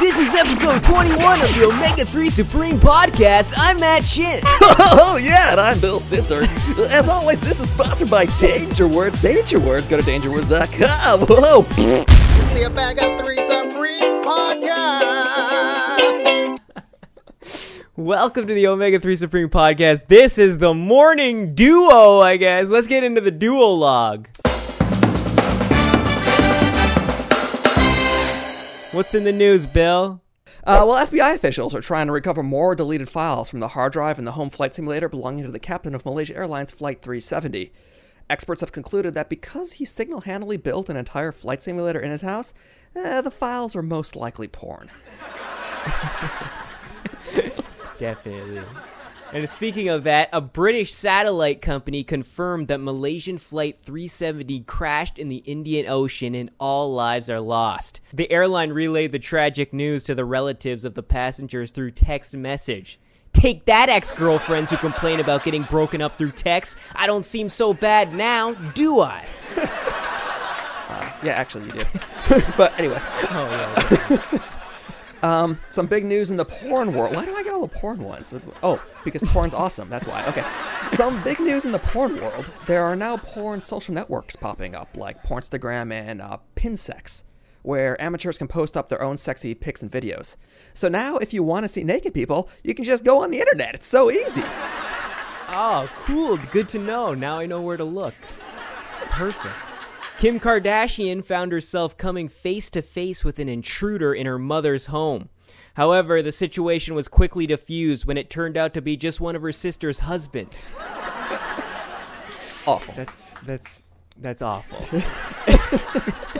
This is episode 21 of the Omega 3 Supreme Podcast. I'm Matt Chin. Oh yeah, and I'm Bill Spitzer. As always, this is sponsored by Danger Words. Danger Words. Go to dangerwords.com. Whoa. See a bag of three Supreme podcast. Welcome to the Omega 3 Supreme Podcast. This is the morning duo, I guess. Let's get into the duo log. What's in the news, Bill? Uh, well, FBI officials are trying to recover more deleted files from the hard drive in the home flight simulator belonging to the captain of Malaysia Airlines Flight 370. Experts have concluded that because he single handedly built an entire flight simulator in his house, eh, the files are most likely porn. Definitely. And speaking of that, a British satellite company confirmed that Malaysian Flight 370 crashed in the Indian Ocean and all lives are lost. The airline relayed the tragic news to the relatives of the passengers through text message. Take that, ex girlfriends who complain about getting broken up through text. I don't seem so bad now, do I? Uh, yeah, actually, you do. but anyway, Oh, yeah. Some big news in the porn world. Why do I get all the porn ones? Oh, because porn's awesome. That's why. Okay. Some big news in the porn world. There are now porn social networks popping up, like Pornstagram and uh, Pinsex, where amateurs can post up their own sexy pics and videos. So now, if you want to see naked people, you can just go on the internet. It's so easy. Oh, cool. Good to know. Now I know where to look. Perfect. Kim Kardashian found herself coming face to face with an intruder in her mother's home. However, the situation was quickly diffused when it turned out to be just one of her sister's husbands. Awful. That's that's that's awful.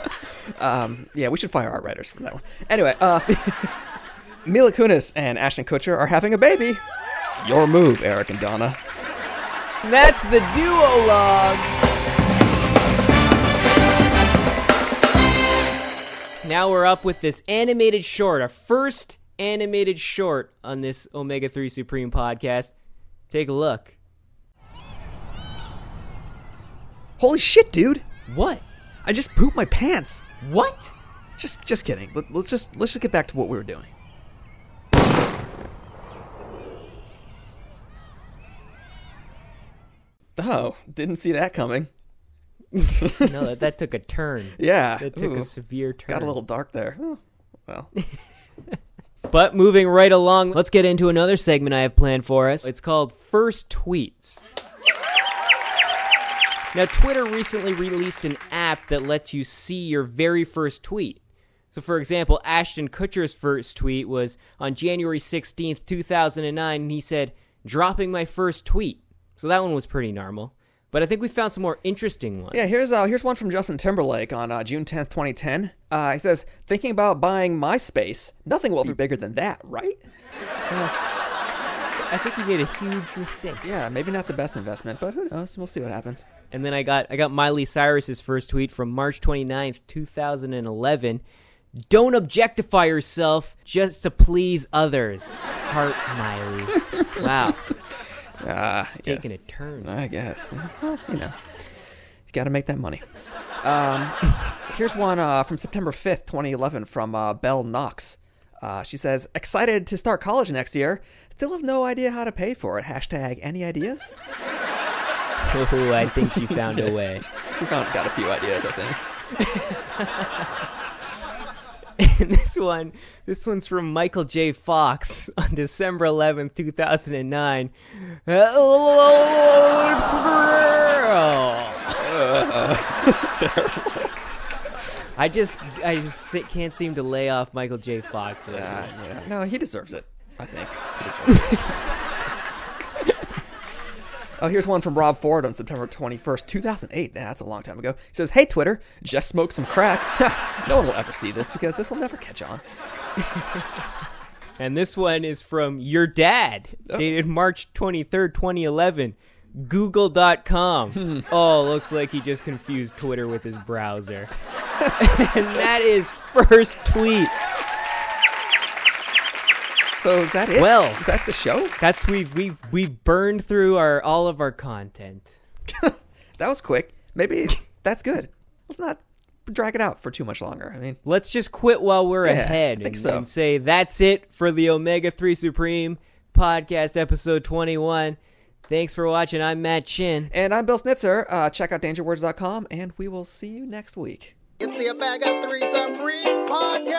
Um, yeah, we should fire our writers for that one. Anyway, uh, Mila Kunis and Ashton Kutcher are having a baby. Your move, Eric and Donna. That's the duo Now we're up with this animated short, our first animated short on this Omega 3 Supreme podcast. Take a look. Holy shit, dude! What? I just pooped my pants. What? Just, just kidding. Let, let's just let's just get back to what we were doing. Oh, didn't see that coming. No, that, that took a turn. Yeah, That took ooh, a severe turn. got a little dark there. Oh, well, But moving right along, let's get into another segment I have planned for us. It's called First Tweets. Now, Twitter recently released an app that lets you see your very first tweet. So, for example, Ashton Kutcher's first tweet was on January 16th, 2009, and he said, dropping my first tweet. So that one was pretty normal. But I think we found some more interesting ones. yeah. Here's uh, here's one from Justin Timberlake on uh, June 10th, 2010. Uh, he says, "Thinking about buying MySpace. Nothing will be bigger than that, right? I think he made a huge mistake. Yeah, maybe not the best investment, but who knows? We'll see what happens." And then I got I got Miley Cyrus's first tweet from March 29th, 2011. Don't objectify yourself just to please others. Heart Miley. Wow, Ah, it's taking a turn. I guess. Well, you know, you got to make that money. Um, here's one uh, from September 5th, 2011, from uh, Belle Knox. Uh, she says, "Excited to start college next year. Still have no idea how to pay for it. Hashtag any ideas? Ooh, I think she found a way. She found got a few ideas, I think. And this one, this one's from Michael J. Fox on December 11th, 2009. I just, I just can't seem to lay off Michael J. Fox. Uh, yeah. No, he deserves it. I think he deserves it. Oh, here's one from Rob Ford on September 21st, 2008. That's a long time ago. He says, Hey, Twitter, just smoked some crack. no one will ever see this because this will never catch on. And this one is from your dad, oh. dated March 23rd, 2011. Google.com. Hmm. oh, looks like he just confused Twitter with his browser. and that is first tweets. So is that it? Well- is that the show? That's we've we've we've burned through our all of our content. That was quick. Maybe that's good. Let's not drag it out for too much longer. I mean, Let's just quit while we're Yeah, ahead I think and, so. and say that's it for the Omega 3 Supreme podcast episode 21. Thanks for watching. I'm Matt Chin. and I'm Bill Snitzer. Uh, check out dangerwords.com, and we will see you next week. It's the A Bag of Three Supreme Podcast.